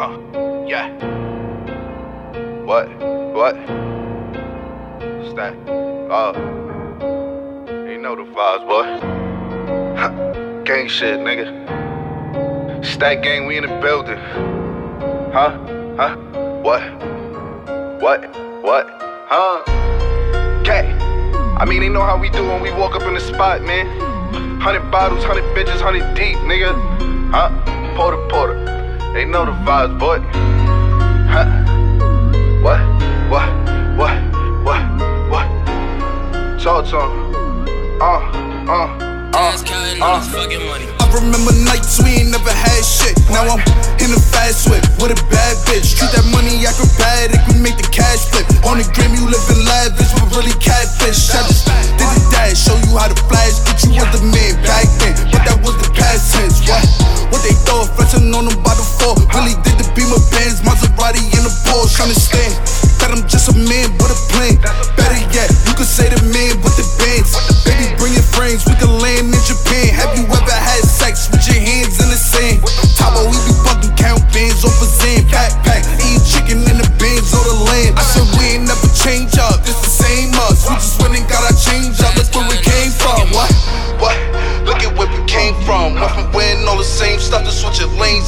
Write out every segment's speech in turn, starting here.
Huh. Yeah. What? What? Stack? Oh. You know the vibes, boy. Huh. Gang shit, nigga. Stack gang, we in the building. Huh? Huh? What? What? What? Huh? Okay. I mean, they know how we do when we walk up in the spot, man. Hundred bottles, hundred bitches, hundred deep, nigga. Huh? Porter, porter. They know the vibes, boy. Huh? What? What? What? What? What? Talk to 'em. Uh, uh, Ass counting all this fucking money. I remember nights we ain't never had shit. Now I'm in a fast whip with a bad bitch. Treat that money acrobatic, we make the cash flip. On the gram, you living lavish, but really catfish. I just did the dash, show you how to flash, but you was the the. Really did the Beamer Benz, Maserati, and a Porsche. Understand that I'm just a man with a plan. Better yet, you could say the man with the bands. Baby, bring your friends, we can land in Japan. Have you ever had sex with your hands in the sand? Tabo, we be fucking count bands off a Zan backpack. Eating chicken in the bins or the land. I said we ain't never change up, this the same us. We just went and got our change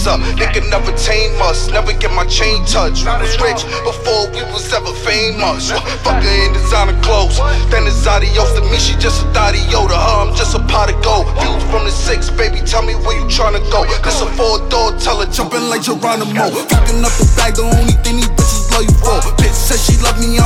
lanes up. They could never tame us, never get my chain touched. We was rich before we was ever famous. Fuck her in designer clothes. Then it's adios to me, she just a thotty yo. To her, I'm just a pot of gold. Views from the six, baby, tell me where you tryna go. This a four door, tell her jumping like Geronimo. Fucking up the bag, the only thing these bitches love you for. Bitch says she love me,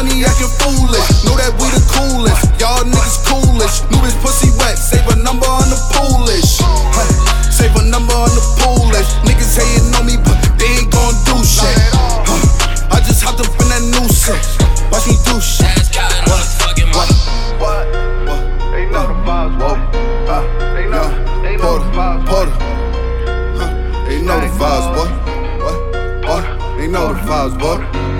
money acting foolish. Know that we the coolest. Y'all niggas coolish. Knew this pussy wet. Save a number on the poolish. Huh. Save a number on the poolish. Niggas hating on me, but they ain't gon' do shit. Huh. I just hopped up in that new set. Watch me do shit. What? What? What? The vibes. Whoa. Uh, they know. Yeah. They They boy. What? What? They know the vibes, boy.